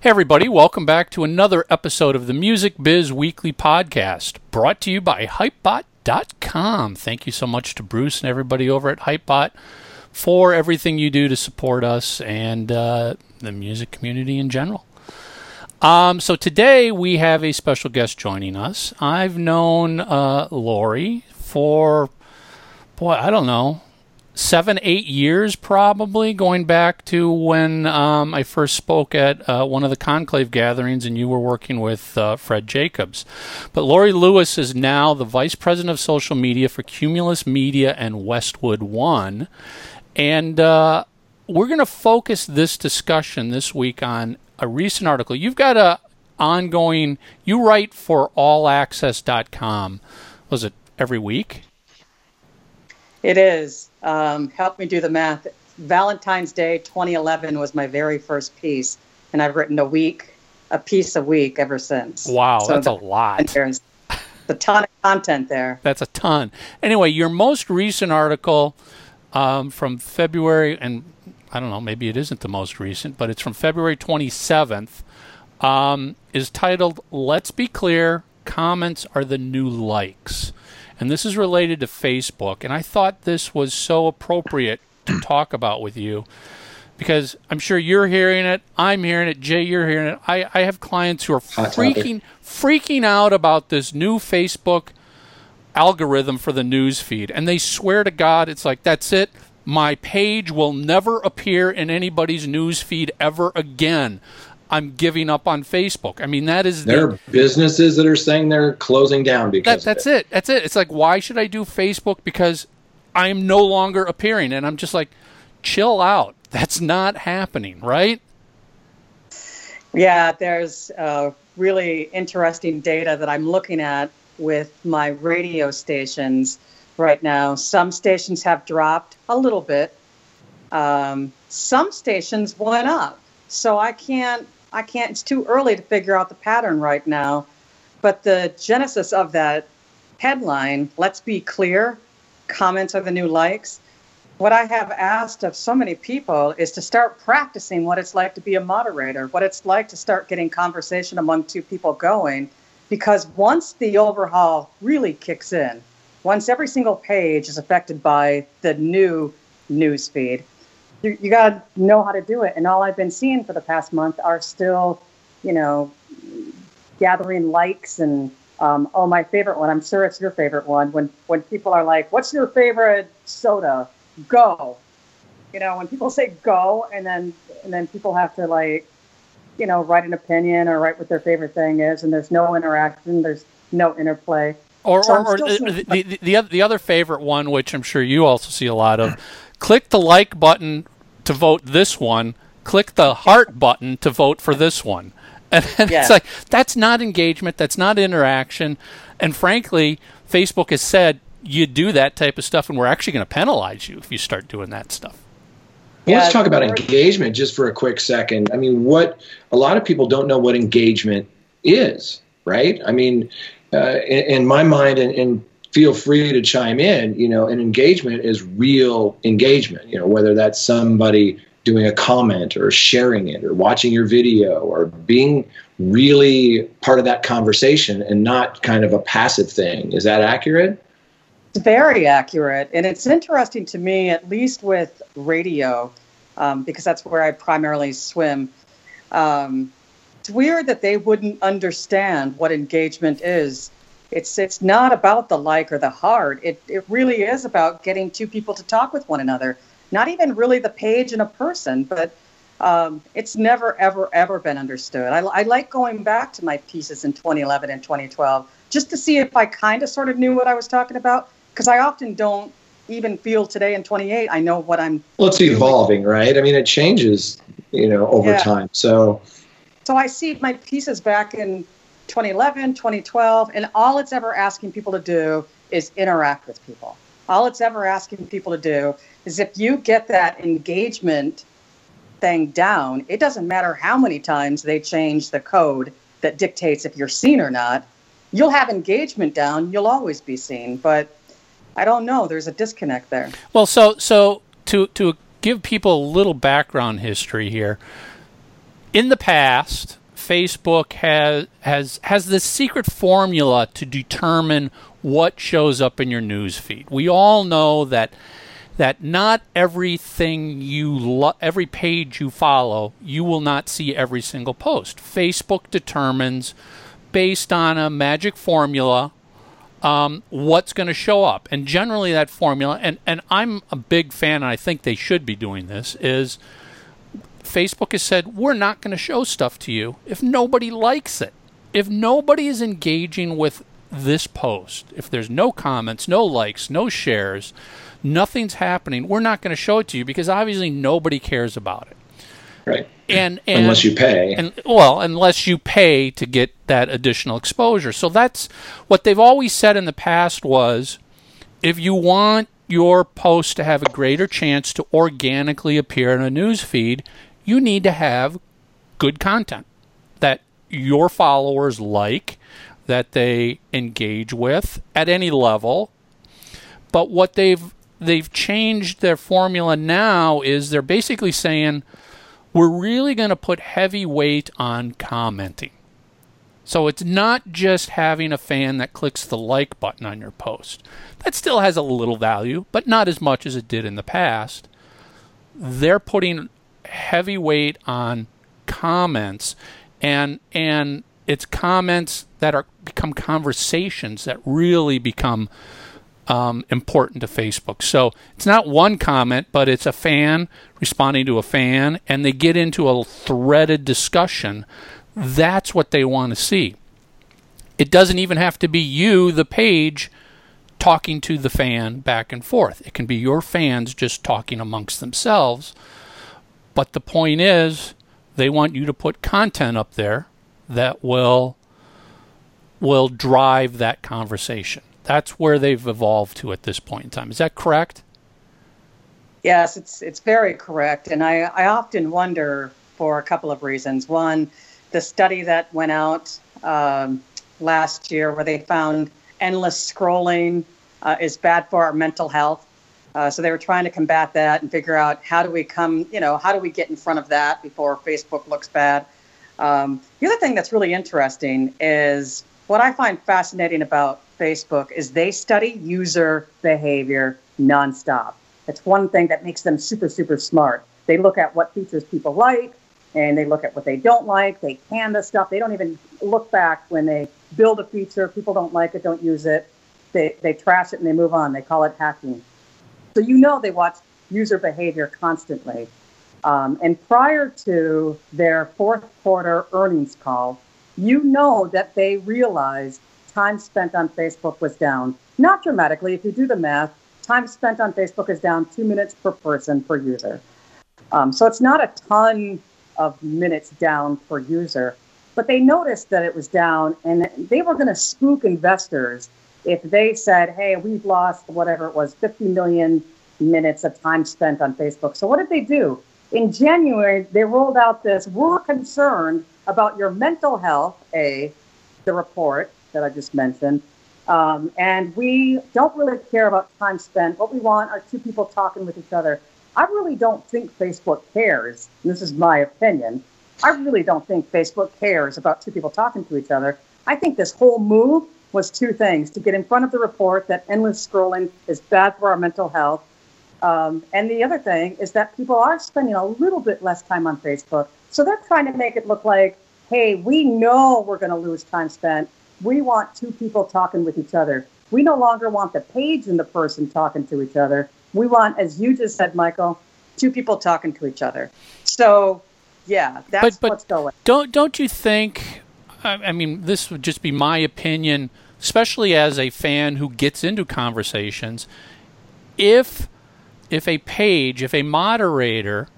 Hey, everybody, welcome back to another episode of the Music Biz Weekly Podcast, brought to you by Hypebot.com. Thank you so much to Bruce and everybody over at Hypebot for everything you do to support us and uh, the music community in general. Um, so today we have a special guest joining us. I've known uh, Lori for, boy, I don't know, seven, eight years probably, going back to when um, I first spoke at uh, one of the conclave gatherings and you were working with uh, Fred Jacobs. But Lori Lewis is now the Vice President of Social Media for Cumulus Media and Westwood One. And uh, we're going to focus this discussion this week on a recent article. You've got a ongoing. You write for AllAccess.com. Was it every week? It is. Um, help me do the math. Valentine's Day 2011 was my very first piece, and I've written a week, a piece a week ever since. Wow, so that's a lot. There's a ton of content there. That's a ton. Anyway, your most recent article um, from February, and I don't know, maybe it isn't the most recent, but it's from February 27th, um, is titled Let's Be Clear Comments Are the New Likes. And this is related to Facebook. And I thought this was so appropriate to talk about with you because I'm sure you're hearing it. I'm hearing it. Jay, you're hearing it. I, I have clients who are freaking freaking out about this new Facebook algorithm for the news feed, and they swear to God it's like that's it my page will never appear in anybody's news feed ever again. I'm giving up on Facebook. I mean, that is there the, are businesses that are saying they're closing down because that, that's it. it. That's it. It's like, why should I do Facebook? Because I am no longer appearing, and I'm just like, chill out. That's not happening, right? Yeah, there's uh, really interesting data that I'm looking at with my radio stations right now. Some stations have dropped a little bit. Um, some stations went up. So I can't I can't it's too early to figure out the pattern right now. But the genesis of that headline, let's be clear, comments are the new likes. What I have asked of so many people is to start practicing what it's like to be a moderator, what it's like to start getting conversation among two people going. Because once the overhaul really kicks in, once every single page is affected by the new news feed, you, you got to know how to do it. And all I've been seeing for the past month are still, you know, gathering likes and um, oh, my favorite one. I'm sure it's your favorite one. When when people are like, "What's your favorite soda?" Go. You know, when people say "go," and then and then people have to like, you know, write an opinion or write what their favorite thing is, and there's no interaction, there's no interplay. Or, so or, or the, the, the, the other favorite one, which I'm sure you also see a lot of, click the like button to vote this one, click the heart button to vote for this one. And, and yeah. it's like, that's not engagement, that's not interaction. And frankly, Facebook has said you do that type of stuff, and we're actually going to penalize you if you start doing that stuff. Well, yeah, let's talk about engagement just for a quick second. I mean, what a lot of people don't know what engagement is, right? I mean, uh, in, in, my mind, and, and, feel free to chime in. You know, an engagement is real engagement. You know, whether that's somebody doing a comment or sharing it or watching your video or being really part of that conversation and not kind of a passive thing. Is that accurate? It's very accurate. And it's interesting to me, at least with radio, um, because that's where I primarily swim. Um, it's weird that they wouldn't understand what engagement is. It's it's not about the like or the heart. It it really is about getting two people to talk with one another. Not even really the page and a person, but um, it's never ever ever been understood. I, I like going back to my pieces in 2011 and 2012 just to see if I kind of sort of knew what I was talking about because I often don't even feel today in 28 I know what I'm. Well, it's evolving, right? I mean, it changes, you know, over yeah. time. So so I see my pieces back in 2011, 2012, and all it's ever asking people to do is interact with people. All it's ever asking people to do is if you get that engagement thing down, it doesn't matter how many times they change the code that dictates if you're seen or not. You'll have engagement down, you'll always be seen, but I don't know, there's a disconnect there. Well, so so to to give people a little background history here in the past, Facebook has has has this secret formula to determine what shows up in your news feed. We all know that that not everything you lo- every page you follow, you will not see every single post. Facebook determines based on a magic formula um, what's going to show up. And generally, that formula, and, and I'm a big fan, and I think they should be doing this, is Facebook has said, we're not going to show stuff to you if nobody likes it. If nobody is engaging with this post, if there's no comments, no likes, no shares, nothing's happening, we're not going to show it to you because obviously nobody cares about it. Right. And, and unless you pay. And well, unless you pay to get that additional exposure. So that's what they've always said in the past was if you want your post to have a greater chance to organically appear in a news feed, you need to have good content that your followers like, that they engage with at any level. But what they've they've changed their formula now is they're basically saying we're really going to put heavy weight on commenting. So it's not just having a fan that clicks the like button on your post. That still has a little value, but not as much as it did in the past. They're putting heavy weight on comments and and it's comments that are become conversations that really become um, important to Facebook. So it's not one comment, but it's a fan responding to a fan, and they get into a threaded discussion. That's what they want to see. It doesn't even have to be you, the page, talking to the fan back and forth. It can be your fans just talking amongst themselves. But the point is, they want you to put content up there that will will drive that conversation. That's where they've evolved to at this point in time. Is that correct? Yes, it's it's very correct, and I, I often wonder for a couple of reasons. One, the study that went out um, last year, where they found endless scrolling uh, is bad for our mental health. Uh, so they were trying to combat that and figure out how do we come, you know, how do we get in front of that before Facebook looks bad. Um, the other thing that's really interesting is what I find fascinating about Facebook is they study user behavior nonstop. It's one thing that makes them super, super smart. They look at what features people like and they look at what they don't like. They can canvas stuff. They don't even look back when they build a feature. People don't like it, don't use it. They, they trash it and they move on. They call it hacking. So you know they watch user behavior constantly. Um, and prior to their fourth quarter earnings call, you know that they realized time spent on Facebook was down. Not dramatically. If you do the math, time spent on Facebook is down two minutes per person per user. Um, so it's not a ton of minutes down per user, but they noticed that it was down and they were going to spook investors if they said, hey, we've lost whatever it was, 50 million minutes of time spent on Facebook. So what did they do? In January, they rolled out this, we're concerned about your mental health, A, the report that I just mentioned. Um, and we don't really care about time spent. What we want are two people talking with each other. I really don't think Facebook cares. this is my opinion. I really don't think Facebook cares about two people talking to each other. I think this whole move was two things to get in front of the report that endless scrolling is bad for our mental health. Um, and the other thing is that people are spending a little bit less time on Facebook. So they're trying to make it look like, hey, we know we're going to lose time spent we want two people talking with each other. We no longer want the page and the person talking to each other. We want, as you just said, Michael, two people talking to each other. So, yeah, that's but, but what's going. Don't don't you think? I mean, this would just be my opinion, especially as a fan who gets into conversations. If if a page, if a moderator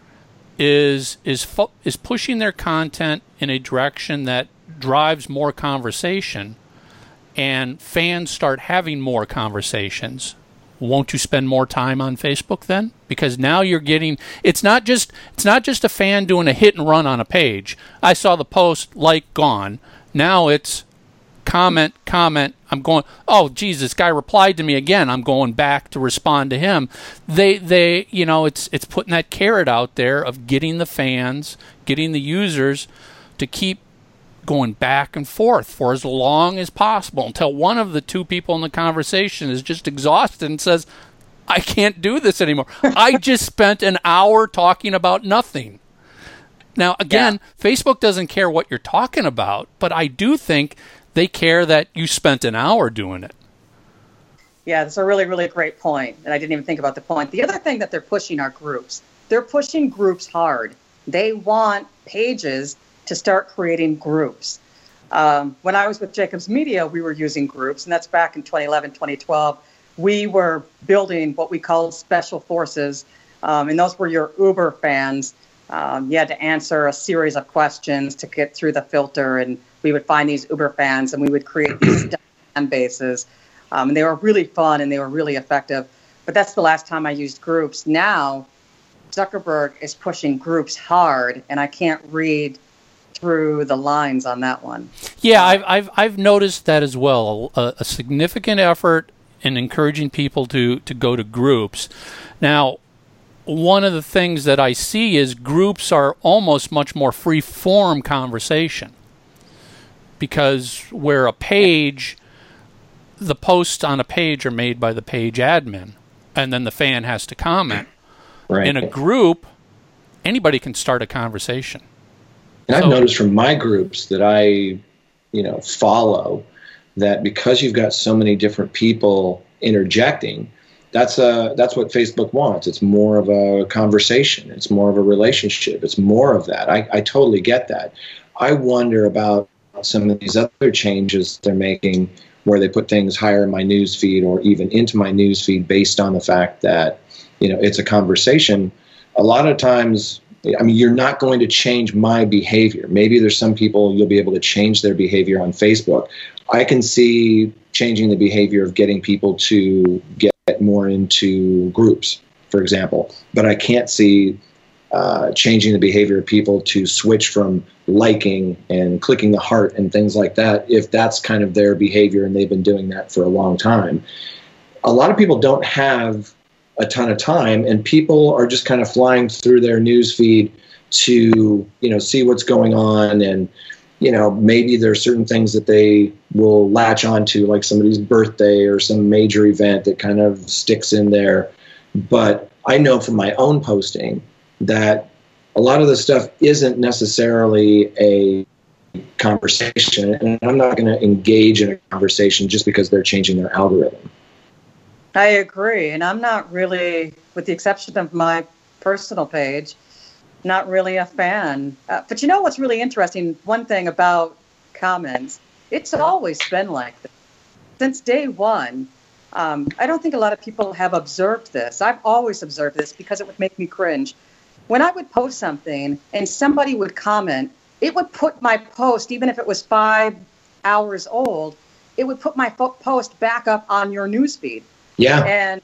is is is pushing their content in a direction that drives more conversation and fans start having more conversations won't you spend more time on Facebook then? Because now you're getting it's not just it's not just a fan doing a hit and run on a page. I saw the post like gone. Now it's comment, comment. I'm going, oh, this guy replied to me again. I'm going back to respond to him. They, they, you know, it's it's putting that carrot out there of getting the fans, getting the users to keep going back and forth for as long as possible until one of the two people in the conversation is just exhausted and says, I can't do this anymore. I just spent an hour talking about nothing. Now, again, yeah. Facebook doesn't care what you're talking about, but I do think they care that you spent an hour doing it. Yeah, that's a really, really great point. And I didn't even think about the point. The other thing that they're pushing are groups. They're pushing groups hard. They want pages to start creating groups. Um, when I was with Jacobs Media, we were using groups, and that's back in 2011, 2012. We were building what we called special forces, um, and those were your Uber fans. Um, you had to answer a series of questions to get through the filter, and we would find these Uber fans and we would create these fan bases. Um, and they were really fun and they were really effective. But that's the last time I used groups. Now, Zuckerberg is pushing groups hard, and I can't read through the lines on that one. Yeah, I've I've, I've noticed that as well. A, a significant effort in encouraging people to to go to groups. Now, one of the things that I see is groups are almost much more free form conversation because where a page, the posts on a page are made by the page admin, and then the fan has to comment. Right. In a group, anybody can start a conversation. And so, I've noticed from my groups that I, you know, follow that because you've got so many different people interjecting, that's a that's what Facebook wants. It's more of a conversation. It's more of a relationship. It's more of that. I, I totally get that. I wonder about some of these other changes they're making where they put things higher in my news feed or even into my news feed based on the fact that you know it's a conversation a lot of times i mean you're not going to change my behavior maybe there's some people you'll be able to change their behavior on facebook i can see changing the behavior of getting people to get more into groups for example but i can't see uh, changing the behavior of people to switch from liking and clicking the heart and things like that, if that's kind of their behavior and they've been doing that for a long time. A lot of people don't have a ton of time, and people are just kind of flying through their news feed to you know see what's going on and you know maybe there are certain things that they will latch onto like somebody's birthday or some major event that kind of sticks in there. But i know from my own posting that a lot of the stuff isn't necessarily a conversation, and I'm not going to engage in a conversation just because they're changing their algorithm. I agree, and I'm not really, with the exception of my personal page, not really a fan. Uh, but you know what's really interesting? One thing about comments, it's always been like this since day one. Um, I don't think a lot of people have observed this. I've always observed this because it would make me cringe when I would post something and somebody would comment, it would put my post, even if it was five hours old, it would put my fo- post back up on your newsfeed. Yeah. And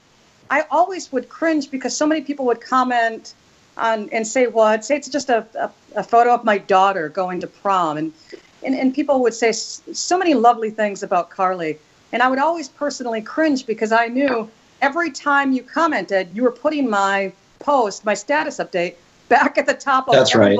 I always would cringe because so many people would comment on and say, well, I'd say it's just a, a, a photo of my daughter going to prom. And, and, and people would say so many lovely things about Carly. And I would always personally cringe because I knew every time you commented, you were putting my post, my status update, back at the top of That's right.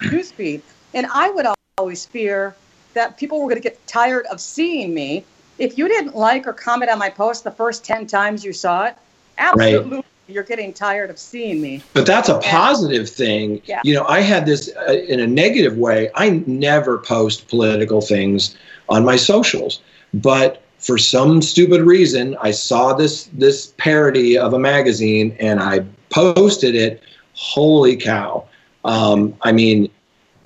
newsfeed. And I would always fear that people were going to get tired of seeing me. If you didn't like or comment on my post the first 10 times you saw it, absolutely. Right. You're getting tired of seeing me. But that's a positive thing. Yeah. You know, I had this uh, in a negative way. I never post political things on my socials. But for some stupid reason, I saw this this parody of a magazine and I posted it. Holy cow! Um, I mean,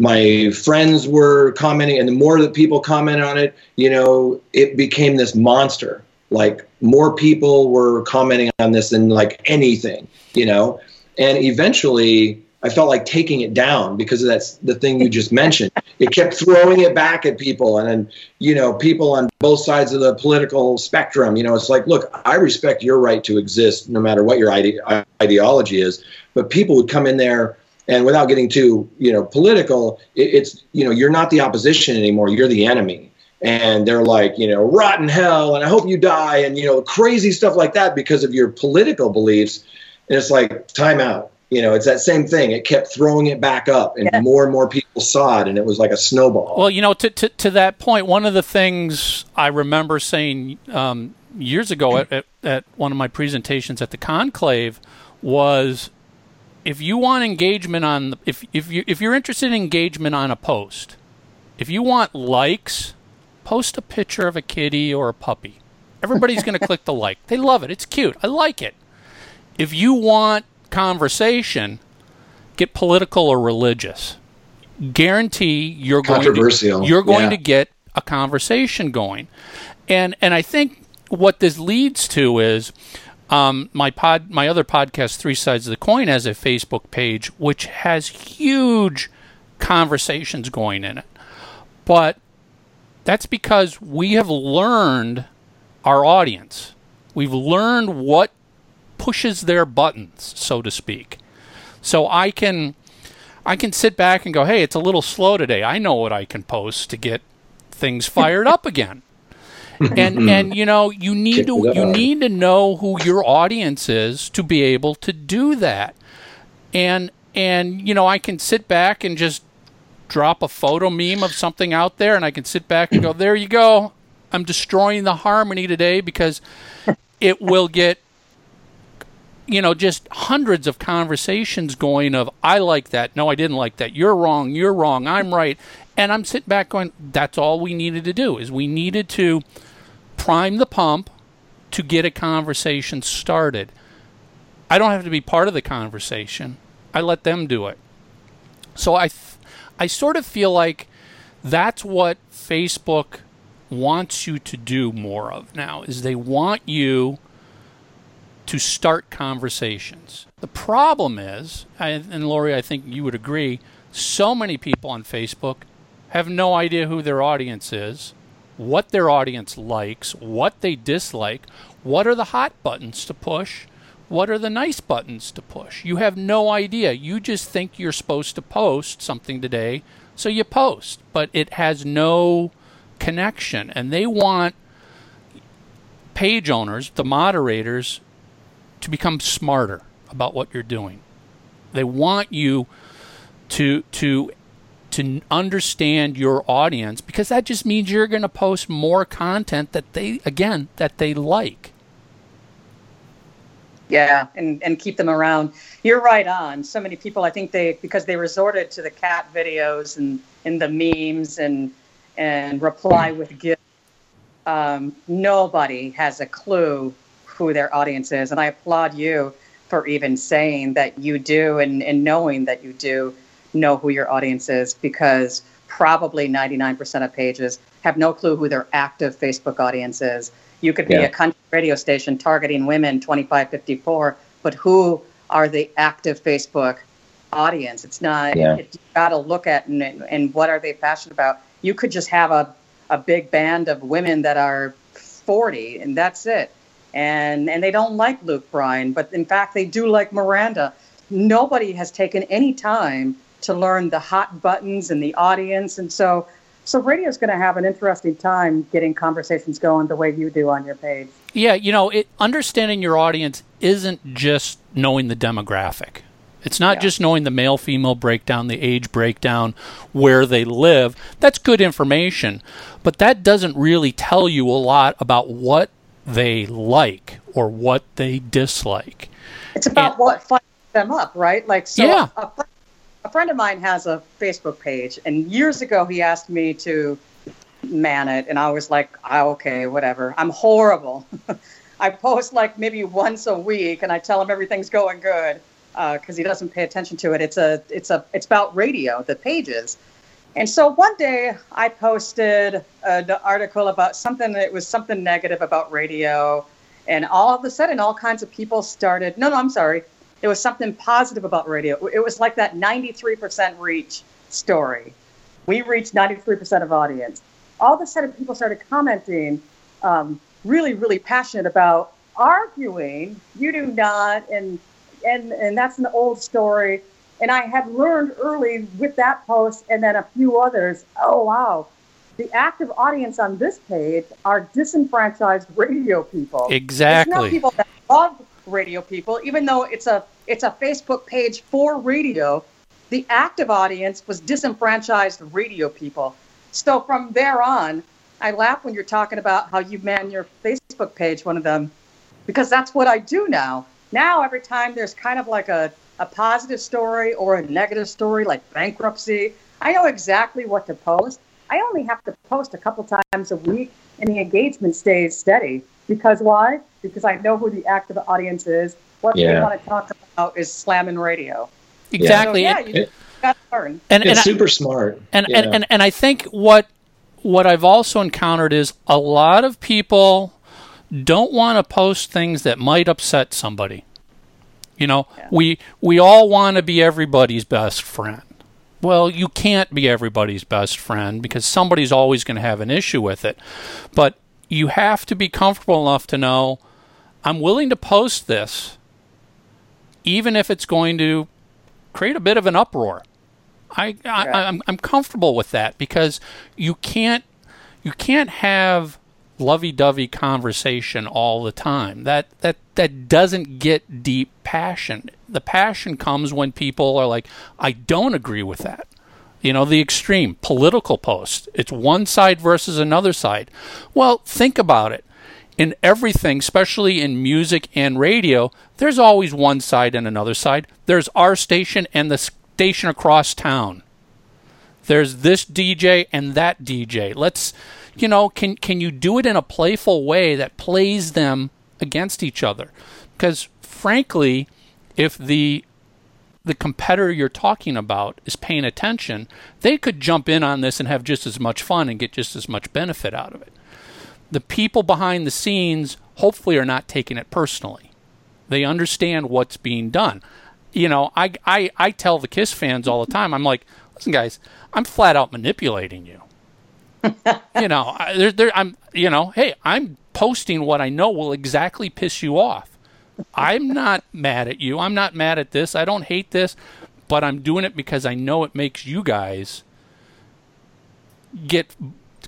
my friends were commenting, and the more that people commented on it, you know, it became this monster. Like more people were commenting on this than like anything, you know, and eventually I felt like taking it down because that's the thing you just mentioned. It kept throwing it back at people, and then you know, people on both sides of the political spectrum. You know, it's like, look, I respect your right to exist, no matter what your ide- ideology is. But people would come in there, and without getting too, you know, political, it, it's you know, you're not the opposition anymore. You're the enemy. And they're like, you know, rotten hell, and I hope you die, and you know, crazy stuff like that because of your political beliefs. And it's like, time out. You know, it's that same thing. It kept throwing it back up, and yeah. more and more people saw it, and it was like a snowball. Well, you know, to to, to that point, one of the things I remember saying um, years ago at, at, at one of my presentations at the conclave was if you want engagement on if if you if you're interested in engagement on a post, if you want likes, post a picture of a kitty or a puppy. Everybody's going to click the like. They love it. It's cute. I like it. If you want conversation, get political or religious. Guarantee you're going to you're going yeah. to get a conversation going. And and I think what this leads to is um, my pod, my other podcast, Three Sides of the Coin, has a Facebook page which has huge conversations going in it. But that's because we have learned our audience. We've learned what pushes their buttons, so to speak. So I can I can sit back and go, "Hey, it's a little slow today. I know what I can post to get things fired up again." and and you know you need to you need to know who your audience is to be able to do that and and you know i can sit back and just drop a photo meme of something out there and i can sit back and go there you go i'm destroying the harmony today because it will get you know just hundreds of conversations going of i like that no i didn't like that you're wrong you're wrong i'm right and i'm sitting back going that's all we needed to do is we needed to prime the pump to get a conversation started. I don't have to be part of the conversation. I let them do it. So I, I sort of feel like that's what Facebook wants you to do more of now is they want you to start conversations. The problem is, and Lori, I think you would agree, so many people on Facebook have no idea who their audience is what their audience likes, what they dislike, what are the hot buttons to push, what are the nice buttons to push. You have no idea. You just think you're supposed to post something today, so you post, but it has no connection. And they want page owners, the moderators, to become smarter about what you're doing. They want you to to to understand your audience because that just means you're going to post more content that they again that they like yeah and and keep them around. You're right on. So many people i think they because they resorted to the cat videos and and the memes and and reply with gifs um, nobody has a clue who their audience is. And i applaud you for even saying that you do and, and knowing that you do know who your audience is because probably 99% of pages have no clue who their active Facebook audience is. You could be yeah. a country radio station targeting women 25 54, but who are the active Facebook audience? It's not, yeah. it, you got to look at and, and what are they passionate about. You could just have a, a big band of women that are 40 and that's it. And, and they don't like Luke Bryan, but in fact, they do like Miranda. Nobody has taken any time to learn the hot buttons and the audience. And so, so radio is going to have an interesting time getting conversations going the way you do on your page. Yeah, you know, it, understanding your audience isn't just knowing the demographic. It's not yeah. just knowing the male female breakdown, the age breakdown, where they live. That's good information, but that doesn't really tell you a lot about what they like or what they dislike. It's about and, what fires them up, right? Like, so yeah. a, a a friend of mine has a Facebook page, and years ago he asked me to man it, and I was like, oh, okay, whatever. I'm horrible. I post like maybe once a week, and I tell him everything's going good because uh, he doesn't pay attention to it. It's a, it's a, it's about radio, the pages. And so one day I posted an article about something that was something negative about radio, and all of a sudden, all kinds of people started. No, no, I'm sorry. It was something positive about radio. It was like that 93% reach story. We reached 93% of audience. All of a sudden, people started commenting, um, really, really passionate about arguing. You do not, and and and that's an old story. And I had learned early with that post, and then a few others. Oh wow, the active audience on this page are disenfranchised radio people. Exactly. It's not people that love radio people, even though it's a it's a Facebook page for radio. The active audience was disenfranchised radio people. So from there on, I laugh when you're talking about how you man your Facebook page, one of them, because that's what I do now. Now, every time there's kind of like a, a positive story or a negative story, like bankruptcy, I know exactly what to post. I only have to post a couple times a week, and the engagement stays steady. Because why? Because I know who the active audience is. What yeah. they want to talk about is slamming radio. Exactly. So, yeah, you it, got to learn. And, and it's super smart. And, yeah. and, and and I think what what I've also encountered is a lot of people don't want to post things that might upset somebody. You know, yeah. we we all want to be everybody's best friend. Well, you can't be everybody's best friend because somebody's always going to have an issue with it. But you have to be comfortable enough to know I'm willing to post this even if it's going to create a bit of an uproar. I, I right. I'm, I'm comfortable with that because you can't you can't have lovey-dovey conversation all the time. That that that doesn't get deep passion. The passion comes when people are like, I don't agree with that. You know, the extreme political post. It's one side versus another side. Well, think about it. In everything, especially in music and radio, there's always one side and another side. There's our station and the station across town. There's this DJ and that DJ. Let's you know, can can you do it in a playful way that plays them against each other? Because frankly, if the the competitor you're talking about is paying attention, they could jump in on this and have just as much fun and get just as much benefit out of it. The people behind the scenes hopefully are not taking it personally. They understand what's being done. You know, I, I, I tell the Kiss fans all the time, I'm like, listen, guys, I'm flat out manipulating you you know, there, there, I'm, you know, hey, I'm posting what I know will exactly piss you off. I'm not mad at you. I'm not mad at this. I don't hate this, but I'm doing it because I know it makes you guys get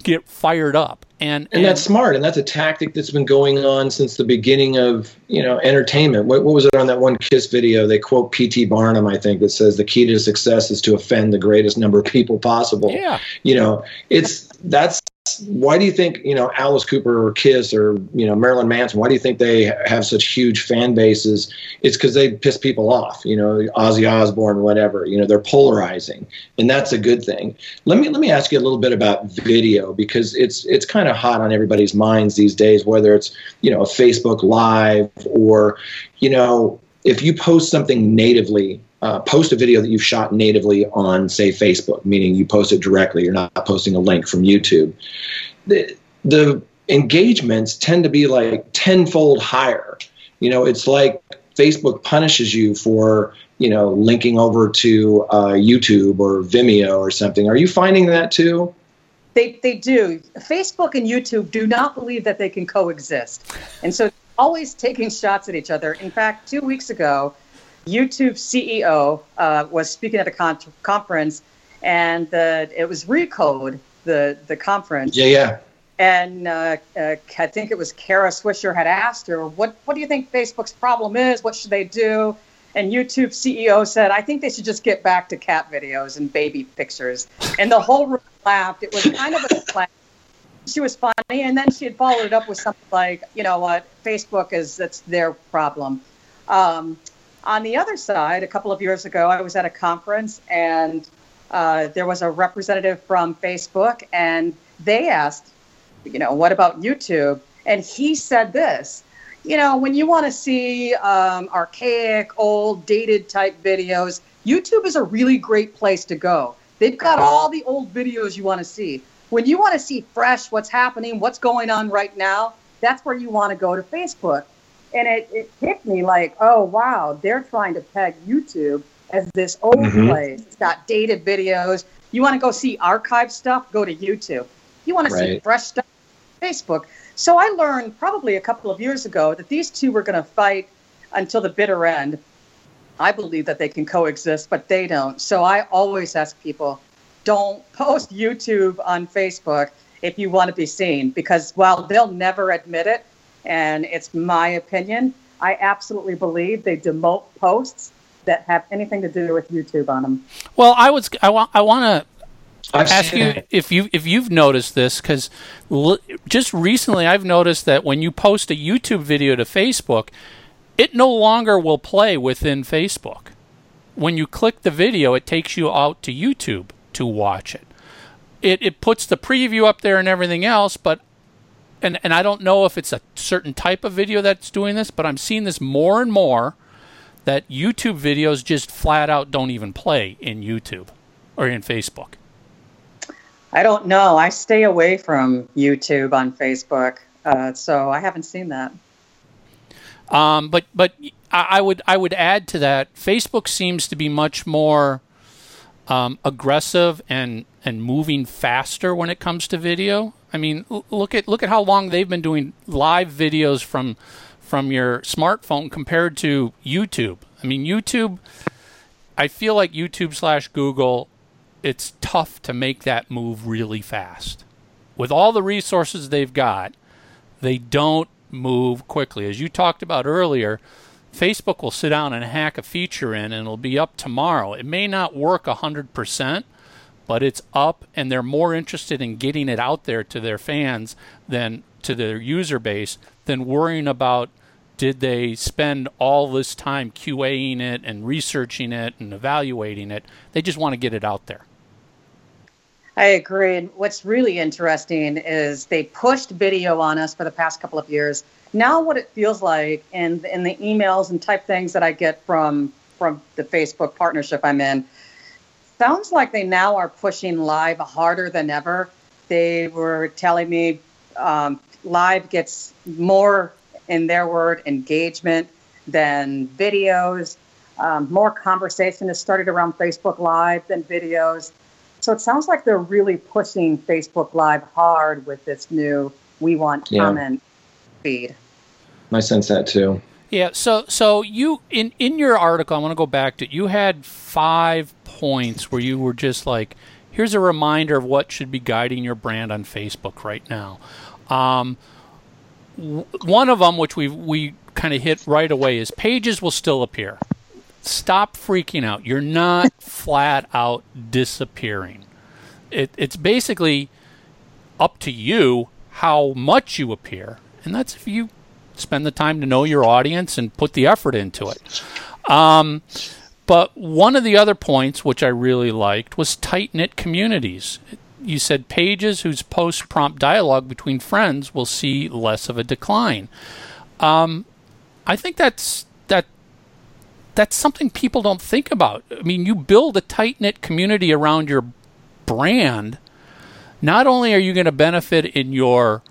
get fired up. And, and, and that's smart, and that's a tactic that's been going on since the beginning of you know entertainment. What, what was it on that one Kiss video? They quote P.T. Barnum, I think, that says the key to success is to offend the greatest number of people possible. Yeah, you know, it's that's why do you think you know Alice Cooper or Kiss or you know Marilyn Manson? Why do you think they have such huge fan bases? It's because they piss people off. You know, Ozzy Osbourne, whatever. You know, they're polarizing, and that's a good thing. Let me let me ask you a little bit about video because it's it's kind of hot on everybody's minds these days. Whether it's you know a Facebook Live or you know if you post something natively uh, post a video that you've shot natively on, say, Facebook, meaning you post it directly, you're not posting a link from YouTube. The, the engagements tend to be like tenfold higher. You know, it's like Facebook punishes you for, you know, linking over to uh, YouTube or Vimeo or something. Are you finding that too? They, they do. Facebook and YouTube do not believe that they can coexist. And so always taking shots at each other. In fact, two weeks ago, YouTube CEO uh, was speaking at a con- conference, and the, it was Recode, the the conference. Yeah, yeah. And uh, uh, I think it was Kara Swisher had asked her, "What what do you think Facebook's problem is? What should they do?" And YouTube CEO said, "I think they should just get back to cat videos and baby pictures." And the whole room laughed. It was kind of a laugh. She was funny, and then she had followed it up with something like, "You know what? Facebook is that's their problem." Um, on the other side, a couple of years ago, I was at a conference and uh, there was a representative from Facebook, and they asked, you know, what about YouTube? And he said this, you know, when you want to see um, archaic, old, dated type videos, YouTube is a really great place to go. They've got all the old videos you want to see. When you want to see fresh, what's happening, what's going on right now, that's where you want to go to Facebook and it, it hit me like, oh wow, they're trying to peg YouTube as this old mm-hmm. place. It's got dated videos. You want to go see archive stuff? Go to YouTube. You want to see fresh stuff? Facebook. So I learned probably a couple of years ago that these two were going to fight until the bitter end. I believe that they can coexist, but they don't. So I always ask people, don't post YouTube on Facebook if you want to be seen because while they'll never admit it, and it's my opinion, I absolutely believe they demote posts that have anything to do with YouTube on them. Well, I was I want I want to ask you if you if you've noticed this because l- just recently I've noticed that when you post a YouTube video to Facebook, it no longer will play within Facebook. When you click the video, it takes you out to YouTube to watch it. It it puts the preview up there and everything else, but and and I don't know if it's a certain type of video that's doing this, but I'm seeing this more and more that YouTube videos just flat out don't even play in YouTube or in Facebook. I don't know. I stay away from YouTube on Facebook, uh, so I haven't seen that. Um, but but I, would I would add to that. Facebook seems to be much more um, aggressive and and moving faster when it comes to video. I mean, look at look at how long they've been doing live videos from from your smartphone compared to YouTube. I mean, YouTube. I feel like YouTube slash Google. It's tough to make that move really fast. With all the resources they've got, they don't move quickly. As you talked about earlier, Facebook will sit down and hack a feature in and it'll be up tomorrow. It may not work 100%, but it's up and they're more interested in getting it out there to their fans than to their user base than worrying about did they spend all this time QAing it and researching it and evaluating it. They just want to get it out there. I agree. And what's really interesting is they pushed video on us for the past couple of years. Now, what it feels like in in the emails and type things that I get from from the Facebook partnership I'm in, sounds like they now are pushing live harder than ever. They were telling me um, live gets more, in their word, engagement than videos. Um, more conversation has started around Facebook Live than videos. So it sounds like they're really pushing Facebook Live hard with this new "We Want yeah. Comment" feed. I sense that too. Yeah. So so you in in your article, I want to go back to you had five points where you were just like, here's a reminder of what should be guiding your brand on Facebook right now. Um, w- one of them, which we we kind of hit right away, is pages will still appear. Stop freaking out. You're not flat out disappearing. It, it's basically up to you how much you appear, and that's if you spend the time to know your audience and put the effort into it. Um, but one of the other points, which I really liked, was tight knit communities. You said pages whose posts prompt dialogue between friends will see less of a decline. Um, I think that's that that's something people don't think about. I mean, you build a tight knit community around your brand. Not only are you going to benefit in your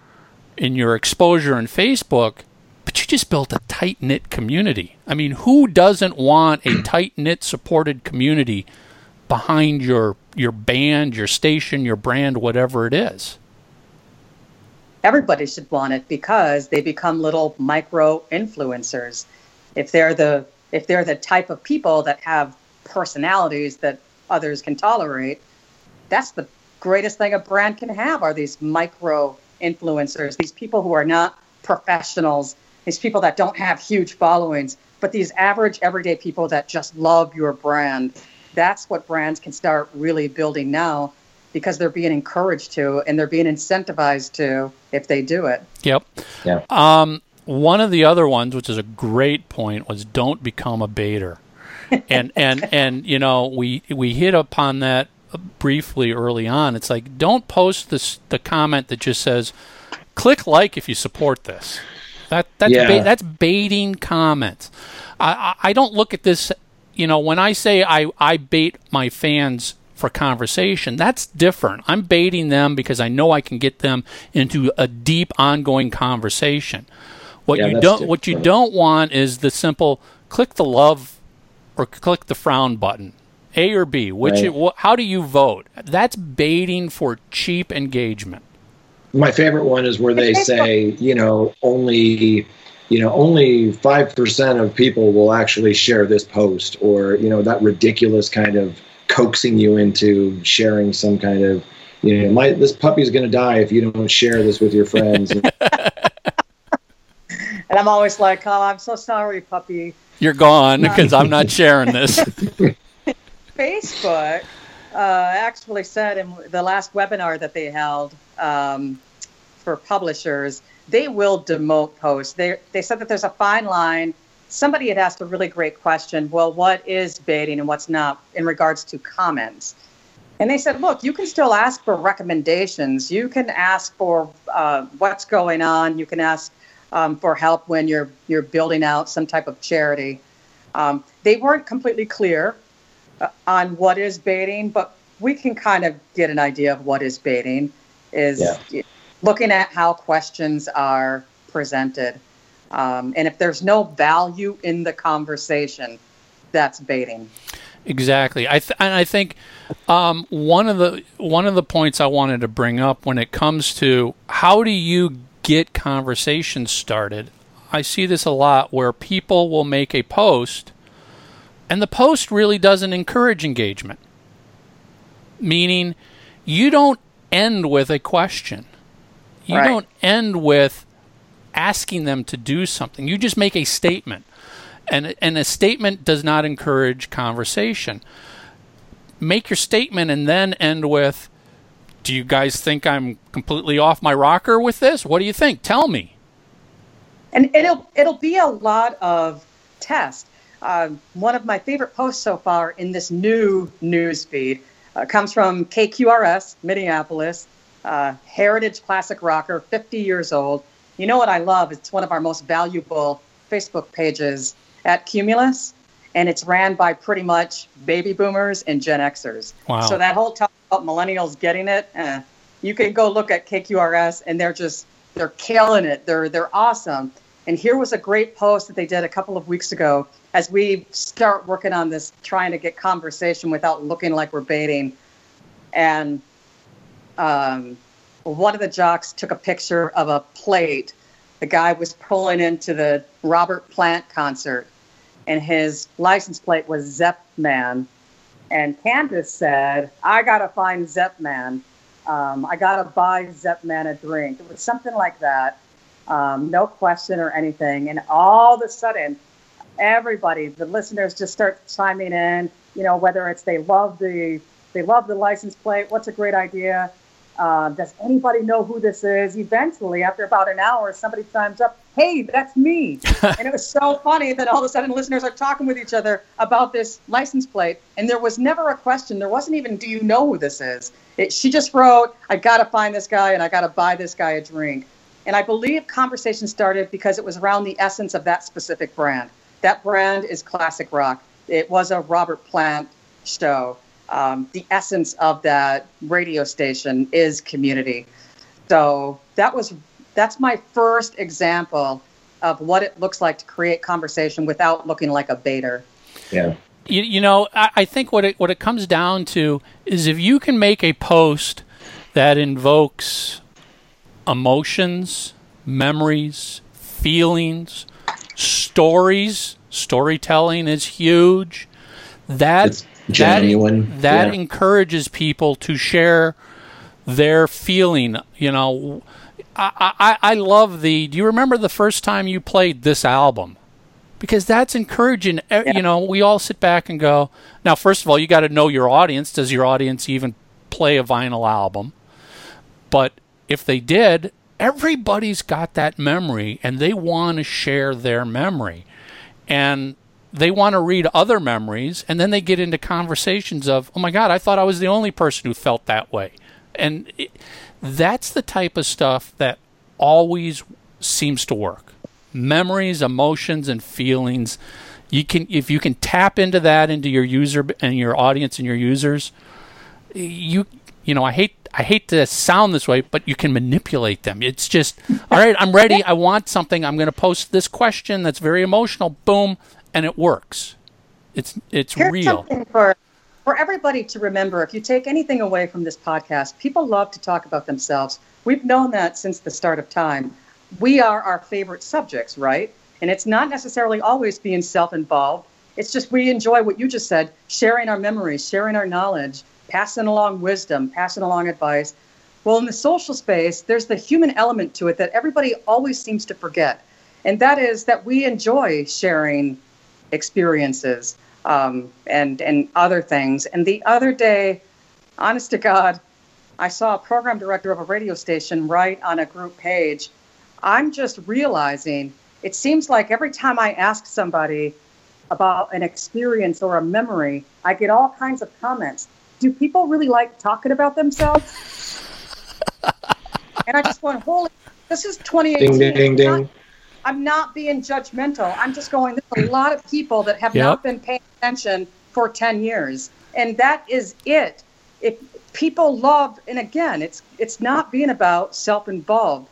in your exposure in Facebook, but you just built a tight knit community. I mean, who doesn't want a tight knit, supported community behind your your band, your station, your brand, whatever it is? Everybody should want it because they become little micro influencers. If they're the if they're the type of people that have personalities that others can tolerate, that's the greatest thing a brand can have are these micro influencers, these people who are not professionals these people that don't have huge followings, but these average everyday people that just love your brand. That's what brands can start really building now because they're being encouraged to and they're being incentivized to if they do it. Yep. Yeah. Um, one of the other ones, which is a great point, was don't become a baiter. and and and you know we we hit upon that briefly early on. It's like don't post this the comment that just says click like if you support this. That that's yeah. ba- that's baiting comments. I, I, I don't look at this. You know, when I say I I bait my fans for conversation, that's different. I'm baiting them because I know I can get them into a deep, ongoing conversation. What yeah, you don't different. what you don't want is the simple click the love or click the frown button. A or B, which right. it, how do you vote? That's baiting for cheap engagement. My favorite one is where they say, you know, only you know only 5% of people will actually share this post or you know that ridiculous kind of coaxing you into sharing some kind of you know my this puppy's going to die if you don't share this with your friends. And i'm always like oh i'm so sorry puppy. You're gone because i'm not sharing this facebook uh, actually said in the last webinar that they held um, for publishers they will demote posts. They, they said that there's a fine line. Somebody had asked a really great question well what is baiting and what's not in regards to comments? And they said look you can still ask for recommendations. You can ask for uh, what's going on. You can ask um, for help when you're you're building out some type of charity. Um, they weren't completely clear on what is baiting but we can kind of get an idea of what is baiting is yeah. looking at how questions are presented um, and if there's no value in the conversation, that's baiting. Exactly. I th- and I think um, one of the one of the points I wanted to bring up when it comes to how do you get conversations started. I see this a lot where people will make a post, and the post really doesn't encourage engagement. Meaning, you don't end with a question. You right. don't end with asking them to do something. You just make a statement. And, and a statement does not encourage conversation. Make your statement and then end with Do you guys think I'm completely off my rocker with this? What do you think? Tell me. And it'll, it'll be a lot of test. Uh, one of my favorite posts so far in this new news feed uh, comes from KQRS, Minneapolis, uh, heritage classic rocker, 50 years old. You know what I love? It's one of our most valuable Facebook pages at Cumulus, and it's ran by pretty much baby boomers and Gen Xers. Wow. So that whole talk about millennials getting it, eh, you can go look at KQRS, and they're just they're killing it. They're they're awesome. And here was a great post that they did a couple of weeks ago as we start working on this, trying to get conversation without looking like we're baiting. And um, one of the jocks took a picture of a plate. The guy was pulling into the Robert Plant concert, and his license plate was Zepp Man. And Candace said, I got to find Zepp Man. Um, I got to buy Zepp Man a drink. It was something like that. Um, no question or anything. And all of a sudden, everybody, the listeners just start chiming in, you know, whether it's they love the they love the license plate, what's a great idea? Uh, does anybody know who this is? Eventually, after about an hour, somebody chimes up, hey, that's me. and it was so funny that all of a sudden listeners are talking with each other about this license plate. And there was never a question. There wasn't even, do you know who this is? It, she just wrote, I got to find this guy and I got to buy this guy a drink. And I believe conversation started because it was around the essence of that specific brand. That brand is classic rock. It was a Robert Plant show um, the essence of that radio station is community. So that was that's my first example of what it looks like to create conversation without looking like a baiter. Yeah. You, you know, I, I think what it what it comes down to is if you can make a post that invokes emotions, memories, feelings, stories. Storytelling is huge. That it's, genuine. That, that yeah. encourages people to share their feeling. You know, I, I, I love the. Do you remember the first time you played this album? Because that's encouraging. Yeah. You know, we all sit back and go. Now, first of all, you got to know your audience. Does your audience even play a vinyl album? But if they did, everybody's got that memory, and they want to share their memory. And they want to read other memories and then they get into conversations of, oh my God, I thought I was the only person who felt that way. And it, that's the type of stuff that always seems to work. Memories, emotions, and feelings. You can, if you can tap into that into your user and your audience and your users, you, you know, I hate I hate to sound this way, but you can manipulate them. It's just, all right, I'm ready. I want something. I'm going to post this question that's very emotional. Boom and it works. It's it's Here's real. Something for for everybody to remember. If you take anything away from this podcast, people love to talk about themselves. We've known that since the start of time. We are our favorite subjects, right? And it's not necessarily always being self-involved. It's just we enjoy what you just said, sharing our memories, sharing our knowledge, passing along wisdom, passing along advice. Well, in the social space, there's the human element to it that everybody always seems to forget. And that is that we enjoy sharing experiences um, and, and other things. And the other day, honest to God, I saw a program director of a radio station write on a group page. I'm just realizing it seems like every time I ask somebody about an experience or a memory, I get all kinds of comments. Do people really like talking about themselves? and I just went, holy, this is 2018. Ding, ding, ding, I'm, not, I'm not being judgmental. I'm just going, there's a lot of people that have yep. not been paying attention for 10 years. And that is it. If people love, and again, it's it's not being about self-involved.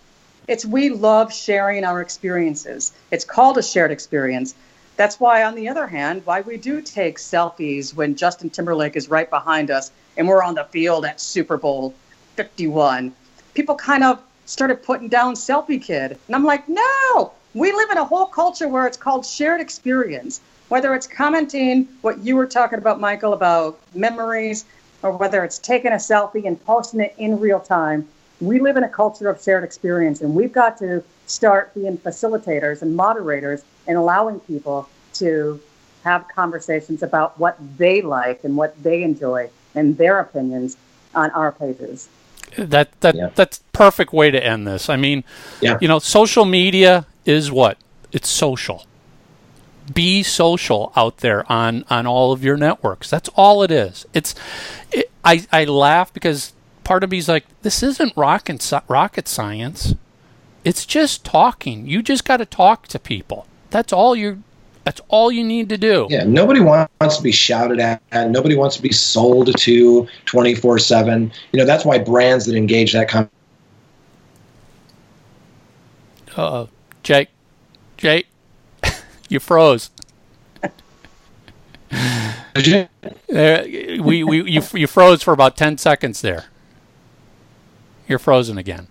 It's we love sharing our experiences. It's called a shared experience. That's why, on the other hand, why we do take selfies when Justin Timberlake is right behind us and we're on the field at Super Bowl 51. People kind of started putting down selfie kid. And I'm like, no, we live in a whole culture where it's called shared experience. Whether it's commenting what you were talking about, Michael, about memories, or whether it's taking a selfie and posting it in real time, we live in a culture of shared experience, and we've got to start being facilitators and moderators and allowing people to have conversations about what they like and what they enjoy and their opinions on our pages. That that yeah. that's perfect way to end this. I mean, yeah. you know, social media is what? It's social. Be social out there on on all of your networks. That's all it is. It's it, I I laugh because part of me's like, this isn't rocket rocket science. It's just talking. You just got to talk to people. That's all you. That's all you need to do. Yeah, nobody wants to be shouted at. Nobody wants to be sold to 24 7. You know, that's why brands that engage that kind Uh oh. Jake. Jake. you froze. Did you? Uh, we, we, you, you froze for about 10 seconds there. You're frozen again.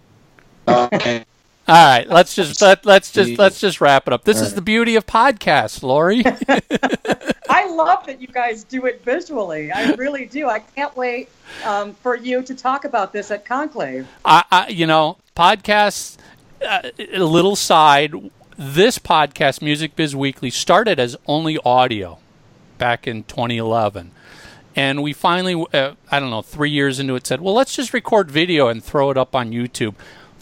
Okay. All right, let's just let, let's just let's just wrap it up. This is the beauty of podcasts, Lori. I love that you guys do it visually. I really do. I can't wait um, for you to talk about this at Conclave. I, I you know, podcasts. Uh, a little side. This podcast, Music Biz Weekly, started as only audio back in 2011. And we finally, uh, I don't know, three years into it, said, well, let's just record video and throw it up on YouTube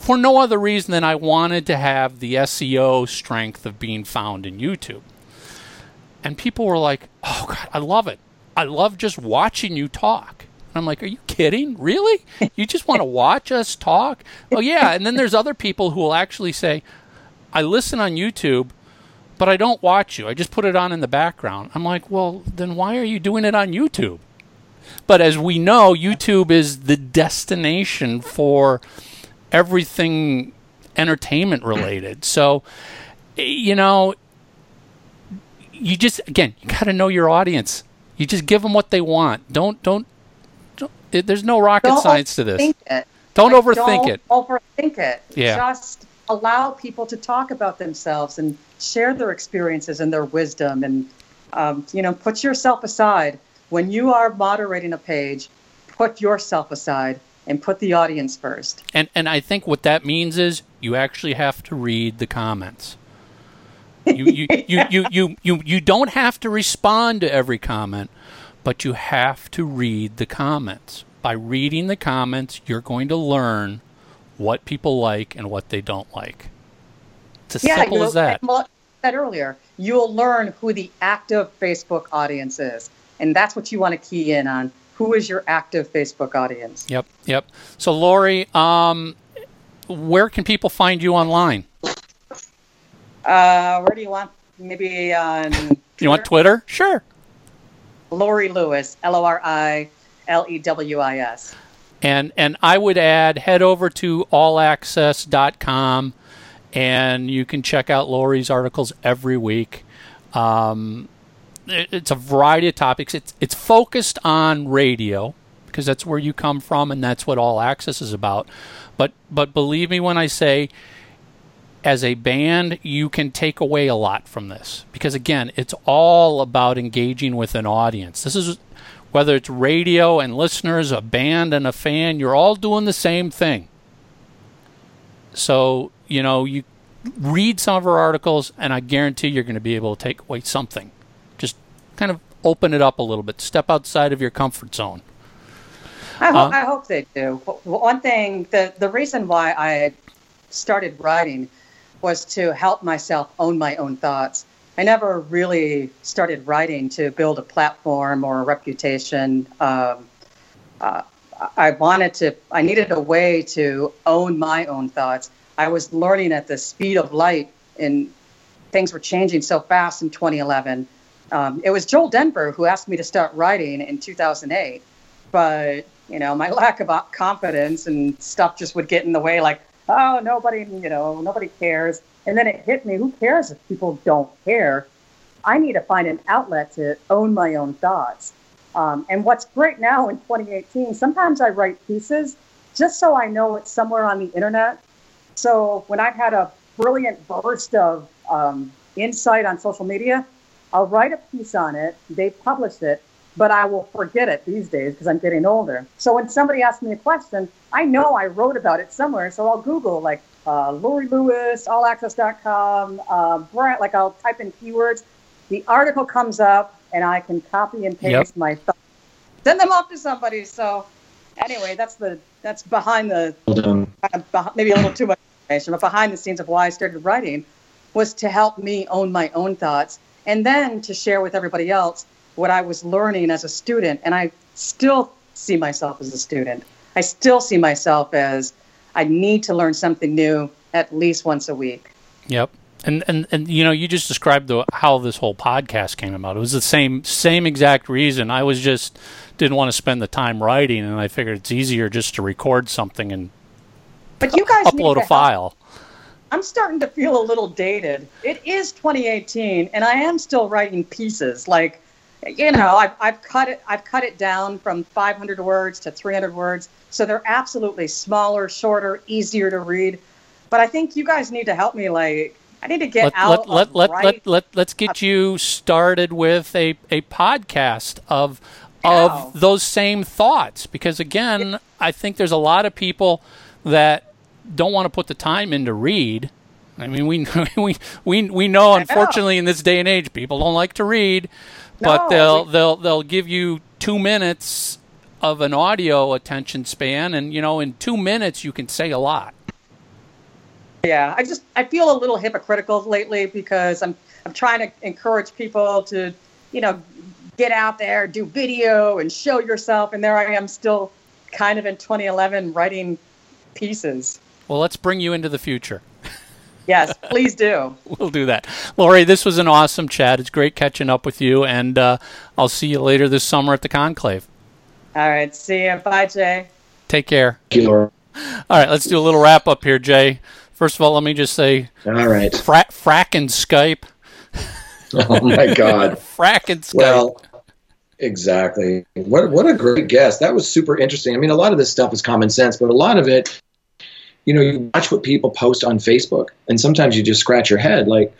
for no other reason than I wanted to have the SEO strength of being found in YouTube. And people were like, oh, God, I love it. I love just watching you talk. And I'm like, are you kidding? Really? You just want to watch us talk? Oh, yeah. And then there's other people who will actually say, I listen on YouTube but I don't watch you. I just put it on in the background. I'm like, well, then why are you doing it on YouTube? But as we know, YouTube is the destination for everything entertainment related. So, you know, you just again, you got to know your audience. You just give them what they want. Don't don't. don't it, there's no rocket don't science to this. It. Don't like, overthink don't it. Overthink it. Yeah. Just allow people to talk about themselves and share their experiences and their wisdom, and um, you know, put yourself aside when you are moderating a page, put yourself aside and put the audience first. And and I think what that means is you actually have to read the comments. You you, you, you, you, you, you don't have to respond to every comment, but you have to read the comments. By reading the comments, you're going to learn what people like and what they don't like. It's as yeah, simple as that. Well, said earlier, you'll learn who the active Facebook audience is. And that's what you want to key in on. Who is your active Facebook audience? Yep, yep. So, Lori, um, where can people find you online? Uh, where do you want? Maybe on. Twitter? you want Twitter? Sure. Lori Lewis, L O R I L E W I S. And and I would add head over to allaccess.com and you can check out Lori's articles every week. Um, it's a variety of topics. It's it's focused on radio because that's where you come from and that's what All Access is about. But but believe me when I say as a band, you can take away a lot from this because again, it's all about engaging with an audience. This is whether it's radio and listeners, a band and a fan, you're all doing the same thing. So, you know, you read some of our articles and I guarantee you're going to be able to take away something. Kind of open it up a little bit, step outside of your comfort zone. I hope, uh, I hope they do. One thing, the, the reason why I started writing was to help myself own my own thoughts. I never really started writing to build a platform or a reputation. Um, uh, I wanted to, I needed a way to own my own thoughts. I was learning at the speed of light, and things were changing so fast in 2011. Um, it was Joel Denver who asked me to start writing in 2008, but you know, my lack of confidence and stuff just would get in the way. Like, oh, nobody, you know, nobody cares. And then it hit me: who cares if people don't care? I need to find an outlet to own my own thoughts. Um, and what's great now in 2018, sometimes I write pieces just so I know it's somewhere on the internet. So when I've had a brilliant burst of um, insight on social media, I'll write a piece on it. They publish it, but I will forget it these days because I'm getting older. So when somebody asks me a question, I know I wrote about it somewhere. So I'll Google like uh, Lori Lewis, allaccess.com, uh, Brent, like I'll type in keywords. The article comes up and I can copy and paste yep. my thoughts, send them off to somebody. So anyway, that's the that's behind the uh, maybe a little too much information, but behind the scenes of why I started writing was to help me own my own thoughts and then to share with everybody else what I was learning as a student. And I still see myself as a student. I still see myself as I need to learn something new at least once a week. Yep. And, and and you know you just described the, how this whole podcast came about. It was the same same exact reason. I was just didn't want to spend the time writing, and I figured it's easier just to record something and but you guys upload a file. I'm starting to feel a little dated. It is 2018, and I am still writing pieces. Like you know, I've, I've cut it. I've cut it down from 500 words to 300 words, so they're absolutely smaller, shorter, easier to read. But I think you guys need to help me. Like, I need to get let, out. Let let let, let let let's get you started with a a podcast of of those same thoughts because again, I think there's a lot of people that don't want to put the time in to read. I mean, we we we we know unfortunately in this day and age people don't like to read but no, they'll they'll they'll give you two minutes of an audio attention span, and you know, in two minutes you can say a lot. Yeah, I just I feel a little hypocritical lately because I'm I'm trying to encourage people to you know get out there, do video, and show yourself, and there I am still kind of in 2011 writing pieces. Well, let's bring you into the future. Yes, please do. we'll do that. Lori, this was an awesome chat. It's great catching up with you, and uh, I'll see you later this summer at the Conclave. All right. See you. Bye, Jay. Take care. All right. Let's do a little wrap up here, Jay. First of all, let me just say, all right, fra- fracking Skype. oh my God, fracking Skype. Well, exactly. What what a great guest. That was super interesting. I mean, a lot of this stuff is common sense, but a lot of it you know, you watch what people post on Facebook, and sometimes you just scratch your head, like,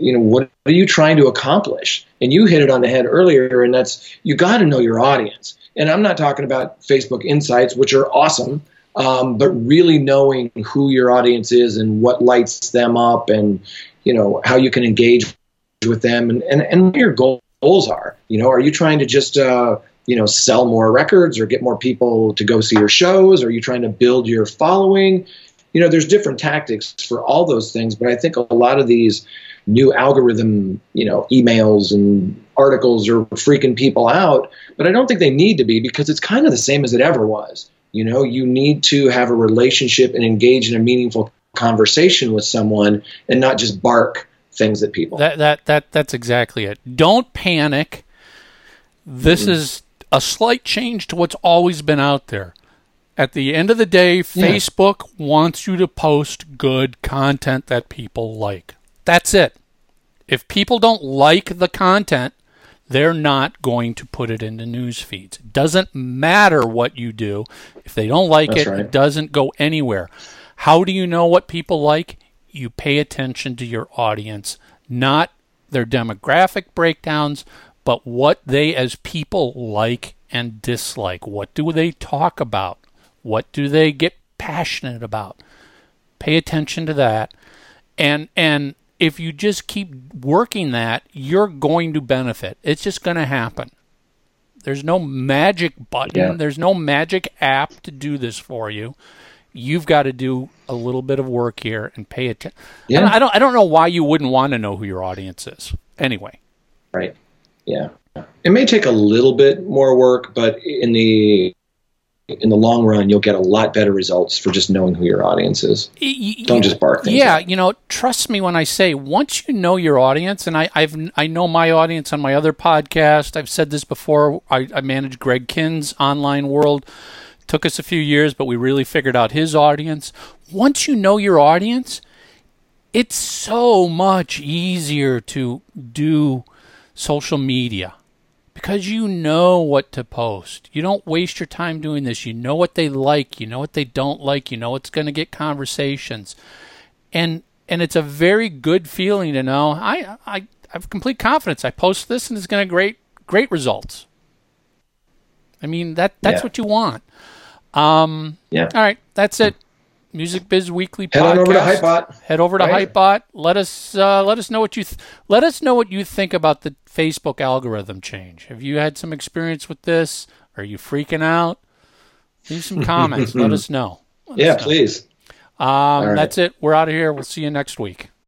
you know, what are you trying to accomplish? And you hit it on the head earlier, and that's you got to know your audience. And I'm not talking about Facebook Insights, which are awesome, um, but really knowing who your audience is and what lights them up, and you know how you can engage with them, and and, and what your goals are. You know, are you trying to just uh, you know sell more records or get more people to go see your shows? Are you trying to build your following? You know, there's different tactics for all those things, but I think a lot of these new algorithm, you know, emails and articles are freaking people out, but I don't think they need to be because it's kind of the same as it ever was. You know, you need to have a relationship and engage in a meaningful conversation with someone and not just bark things at people. That that that that's exactly it. Don't panic. This mm-hmm. is a slight change to what's always been out there. At the end of the day, yeah. Facebook wants you to post good content that people like. That's it. If people don't like the content, they're not going to put it into news feeds. It doesn't matter what you do. If they don't like That's it, right. it doesn't go anywhere. How do you know what people like? you pay attention to your audience, not their demographic breakdowns, but what they as people like and dislike. What do they talk about? What do they get passionate about? Pay attention to that. And and if you just keep working that, you're going to benefit. It's just going to happen. There's no magic button. Yeah. There's no magic app to do this for you. You've got to do a little bit of work here and pay attention. Yeah. I don't. I don't know why you wouldn't want to know who your audience is. Anyway. Right. Yeah. It may take a little bit more work, but in the in the long run, you'll get a lot better results for just knowing who your audience is. You, Don't just bark. yeah, out. you know, trust me when I say once you know your audience, and I, I've I know my audience on my other podcast. I've said this before. I, I manage Greg Kihn's online world. Took us a few years, but we really figured out his audience. Once you know your audience, it's so much easier to do social media because you know what to post. You don't waste your time doing this. You know what they like, you know what they don't like, you know what's going to get conversations. And and it's a very good feeling to know I I, I have complete confidence. I post this and it's going to great great results. I mean that that's yeah. what you want. Um, yeah. All right, that's it. Music Biz Weekly Head podcast. over to Hypebot. Head over to right. Hypebot. Let us uh, let us know what you th- let us know what you think about the Facebook algorithm change. Have you had some experience with this? Are you freaking out? Leave some comments. let us know. Let yeah, us know. please. Um, right. That's it. We're out of here. We'll see you next week.